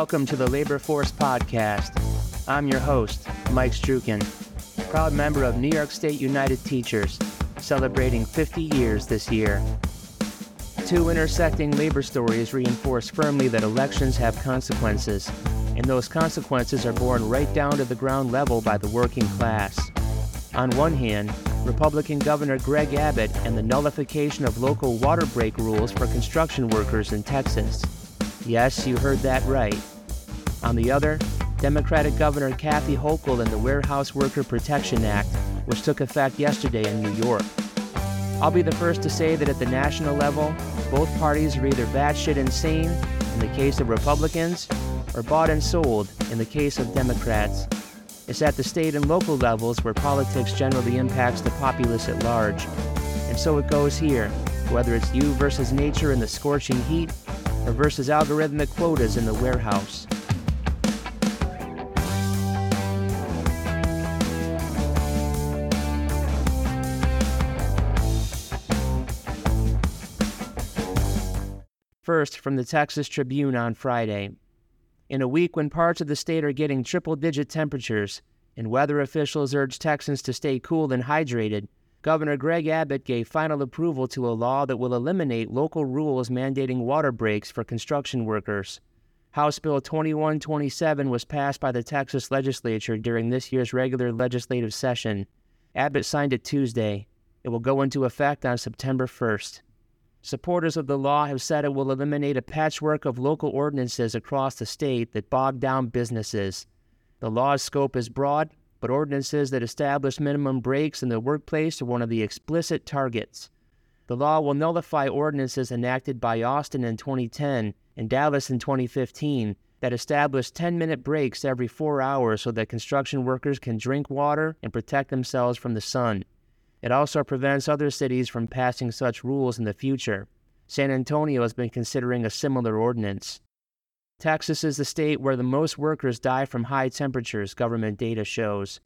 Welcome to the Labor Force Podcast. I'm your host, Mike Strukin, proud member of New York State United Teachers, celebrating 50 years this year. Two intersecting labor stories reinforce firmly that elections have consequences, and those consequences are borne right down to the ground level by the working class. On one hand, Republican Governor Greg Abbott and the nullification of local water break rules for construction workers in Texas. Yes, you heard that right. On the other, Democratic Governor Kathy Hochul and the Warehouse Worker Protection Act, which took effect yesterday in New York. I'll be the first to say that at the national level, both parties are either batshit insane in the case of Republicans or bought and sold in the case of Democrats. It's at the state and local levels where politics generally impacts the populace at large. And so it goes here, whether it's you versus nature in the scorching heat versus algorithmic quotas in the warehouse. First, from the Texas Tribune on Friday. In a week when parts of the state are getting triple digit temperatures and weather officials urge Texans to stay cool and hydrated, Governor Greg Abbott gave final approval to a law that will eliminate local rules mandating water breaks for construction workers. House Bill 2127 was passed by the Texas legislature during this year's regular legislative session. Abbott signed it Tuesday. It will go into effect on September 1st. Supporters of the law have said it will eliminate a patchwork of local ordinances across the state that bog down businesses. The law's scope is broad, but ordinances that establish minimum breaks in the workplace are one of the explicit targets. The law will nullify ordinances enacted by Austin in 2010 and Dallas in 2015 that establish 10 minute breaks every four hours so that construction workers can drink water and protect themselves from the sun. It also prevents other cities from passing such rules in the future. San Antonio has been considering a similar ordinance. Texas is the state where the most workers die from high temperatures, government data shows.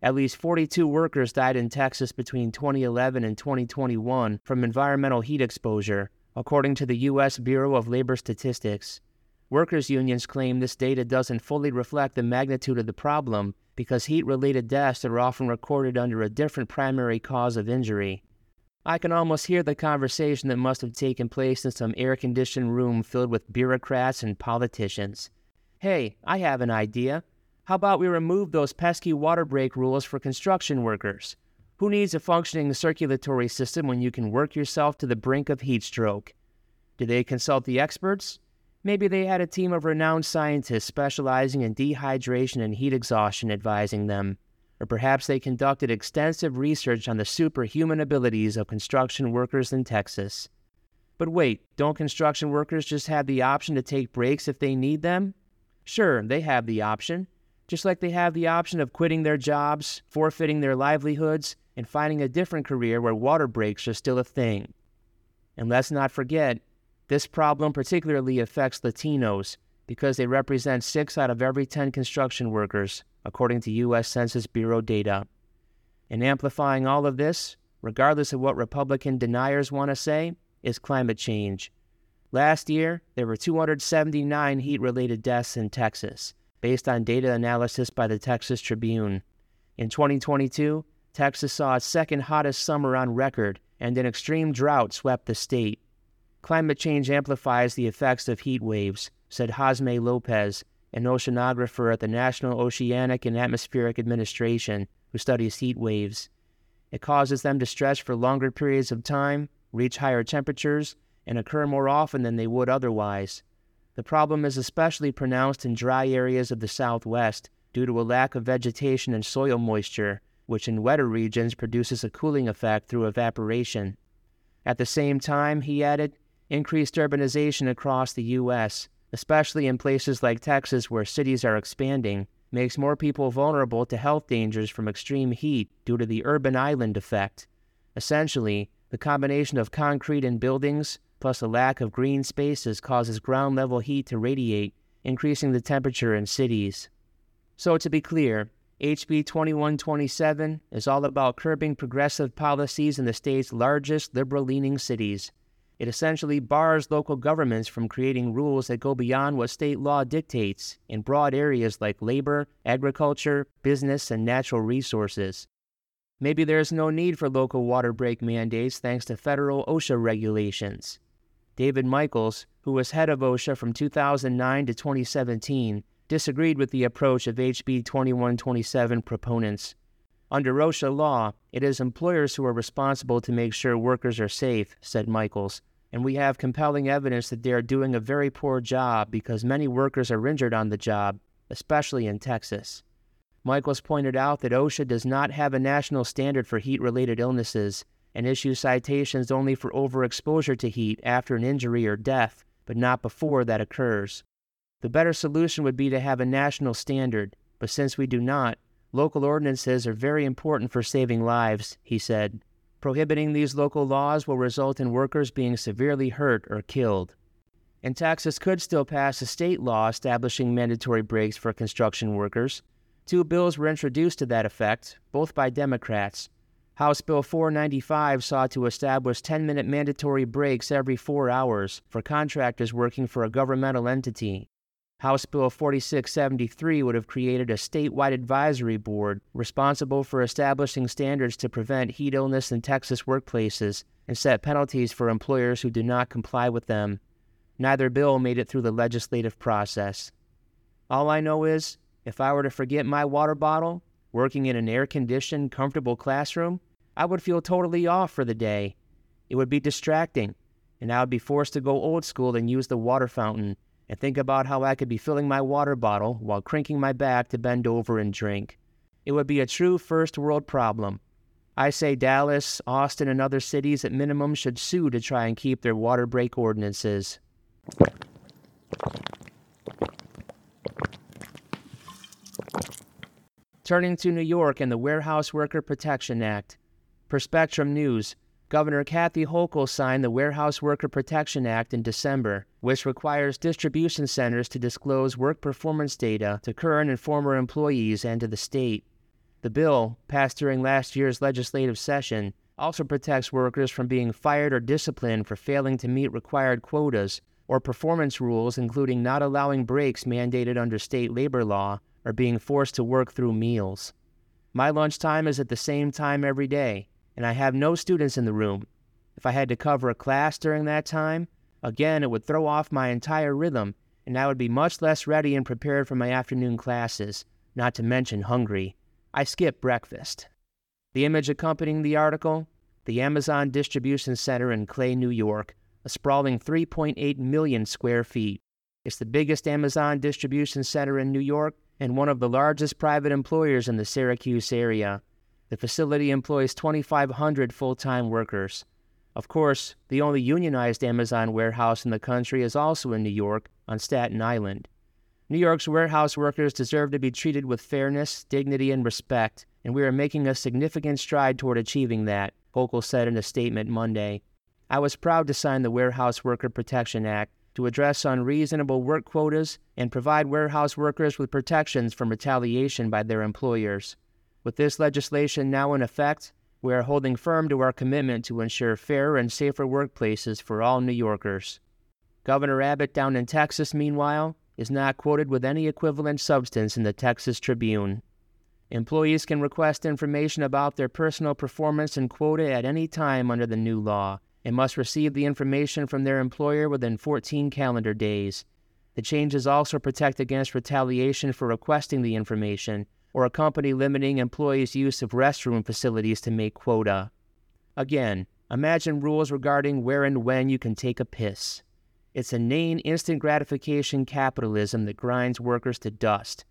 At least 42 workers died in Texas between 2011 and 2021 from environmental heat exposure, according to the U.S. Bureau of Labor Statistics. Workers' unions claim this data doesn't fully reflect the magnitude of the problem because heat related deaths are often recorded under a different primary cause of injury. I can almost hear the conversation that must have taken place in some air conditioned room filled with bureaucrats and politicians. Hey, I have an idea. How about we remove those pesky water break rules for construction workers? Who needs a functioning circulatory system when you can work yourself to the brink of heat stroke? Did they consult the experts? Maybe they had a team of renowned scientists specializing in dehydration and heat exhaustion advising them or perhaps they conducted extensive research on the superhuman abilities of construction workers in Texas. But wait, don't construction workers just have the option to take breaks if they need them? Sure, they have the option, just like they have the option of quitting their jobs, forfeiting their livelihoods, and finding a different career where water breaks are still a thing. And let's not forget, this problem particularly affects Latinos because they represent six out of every 10 construction workers, according to U.S. Census Bureau data. And amplifying all of this, regardless of what Republican deniers want to say, is climate change. Last year, there were 279 heat related deaths in Texas, based on data analysis by the Texas Tribune. In 2022, Texas saw its second hottest summer on record, and an extreme drought swept the state. Climate change amplifies the effects of heat waves, said Hosmay Lopez, an oceanographer at the National Oceanic and Atmospheric Administration who studies heat waves. It causes them to stretch for longer periods of time, reach higher temperatures, and occur more often than they would otherwise. The problem is especially pronounced in dry areas of the southwest due to a lack of vegetation and soil moisture, which in wetter regions produces a cooling effect through evaporation. At the same time, he added, increased urbanization across the U.S especially in places like Texas where cities are expanding, makes more people vulnerable to health dangers from extreme heat due to the urban island effect. Essentially, the combination of concrete and buildings plus a lack of green spaces causes ground level heat to radiate, increasing the temperature in cities. So, to be clear, HB 2127 is all about curbing progressive policies in the state's largest liberal leaning cities. It essentially bars local governments from creating rules that go beyond what state law dictates in broad areas like labor, agriculture, business, and natural resources. Maybe there's no need for local water break mandates thanks to federal OSHA regulations. David Michaels, who was head of OSHA from 2009 to 2017, disagreed with the approach of HB 2127 proponents. Under OSHA law, it is employers who are responsible to make sure workers are safe, said Michaels, and we have compelling evidence that they are doing a very poor job because many workers are injured on the job, especially in Texas. Michaels pointed out that OSHA does not have a national standard for heat related illnesses and issues citations only for overexposure to heat after an injury or death, but not before that occurs. The better solution would be to have a national standard, but since we do not, local ordinances are very important for saving lives, he said. Prohibiting these local laws will result in workers being severely hurt or killed. And Texas could still pass a state law establishing mandatory breaks for construction workers, Two bills were introduced to that effect, both by Democrats. House Bill 495 sought to establish 10 minute mandatory breaks every four hours for contractors working for a governmental entity. House Bill 4673 would have created a statewide advisory board responsible for establishing standards to prevent heat illness in Texas workplaces and set penalties for employers who do not comply with them. Neither bill made it through the legislative process. All I know is if I were to forget my water bottle, working in an air conditioned, comfortable classroom, I would feel totally off for the day. It would be distracting, and I would be forced to go old school and use the water fountain and think about how I could be filling my water bottle while cranking my back to bend over and drink. It would be a true first world problem. I say Dallas, Austin, and other cities at minimum should sue to try and keep their water break ordinances. Turning to New York and the Warehouse Worker Protection Act. Per Spectrum News, Governor Kathy Hochul signed the Warehouse Worker Protection Act in December, which requires distribution centers to disclose work performance data to current and former employees and to the state. The bill, passed during last year's legislative session, also protects workers from being fired or disciplined for failing to meet required quotas or performance rules, including not allowing breaks mandated under state labor law or being forced to work through meals. My lunchtime is at the same time every day, and I have no students in the room. If I had to cover a class during that time, again, it would throw off my entire rhythm, and I would be much less ready and prepared for my afternoon classes, not to mention hungry. I skip breakfast. The image accompanying the article the Amazon Distribution Center in Clay, New York, a sprawling 3.8 million square feet. It's the biggest Amazon distribution center in New York and one of the largest private employers in the Syracuse area. The facility employs 2,500 full time workers. Of course, the only unionized Amazon warehouse in the country is also in New York, on Staten Island. New York's warehouse workers deserve to be treated with fairness, dignity, and respect, and we are making a significant stride toward achieving that, Hochul said in a statement Monday. I was proud to sign the Warehouse Worker Protection Act, to address unreasonable work quotas and provide warehouse workers with protections from retaliation by their employers. With this legislation now in effect, we are holding firm to our commitment to ensure fairer and safer workplaces for all New Yorkers. Governor Abbott down in Texas, meanwhile, is not quoted with any equivalent substance in the Texas Tribune. Employees can request information about their personal performance and quota at any time under the new law, and must receive the information from their employer within 14 calendar days. The changes also protect against retaliation for requesting the information or a company limiting employees' use of restroom facilities to make quota. Again, imagine rules regarding where and when you can take a piss. It's inane instant gratification capitalism that grinds workers to dust.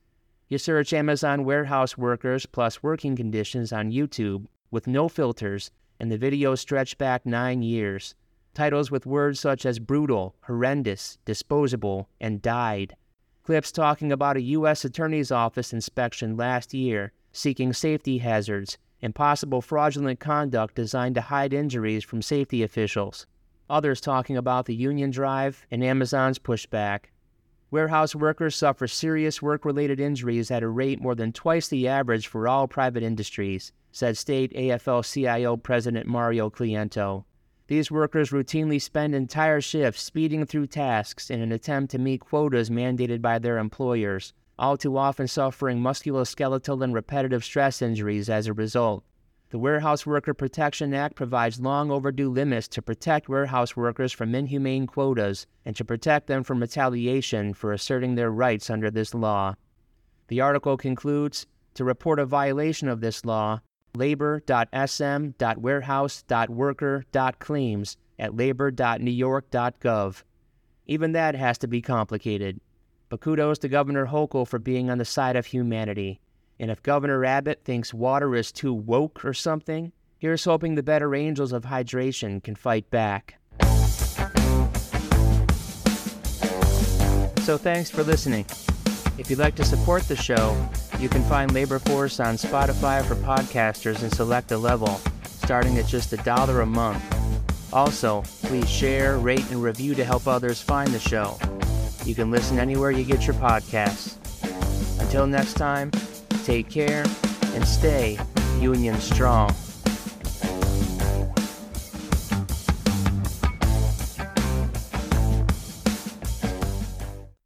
You search Amazon warehouse workers plus working conditions on YouTube with no filters, and the videos stretch back nine years. Titles with words such as brutal, horrendous, disposable, and died. Clips talking about a U.S. Attorney's Office inspection last year, seeking safety hazards and possible fraudulent conduct designed to hide injuries from safety officials. Others talking about the union drive and Amazon's pushback. Warehouse workers suffer serious work related injuries at a rate more than twice the average for all private industries, said state AFL CIO President Mario Cilento. These workers routinely spend entire shifts speeding through tasks in an attempt to meet quotas mandated by their employers, all too often suffering musculoskeletal and repetitive stress injuries as a result. The Warehouse Worker Protection Act provides long overdue limits to protect warehouse workers from inhumane quotas and to protect them from retaliation for asserting their rights under this law. The article concludes to report a violation of this law, labor.sm.warehouse.worker.claims at labor.newyork.gov. Even that has to be complicated. But kudos to Governor Hochul for being on the side of humanity. And if Governor Abbott thinks water is too woke or something, here's hoping the better angels of hydration can fight back. So thanks for listening. If you'd like to support the show, you can find Labor Force on Spotify for podcasters and select a level, starting at just a dollar a month. Also, please share, rate, and review to help others find the show. You can listen anywhere you get your podcasts. Until next time, take care and stay Union Strong.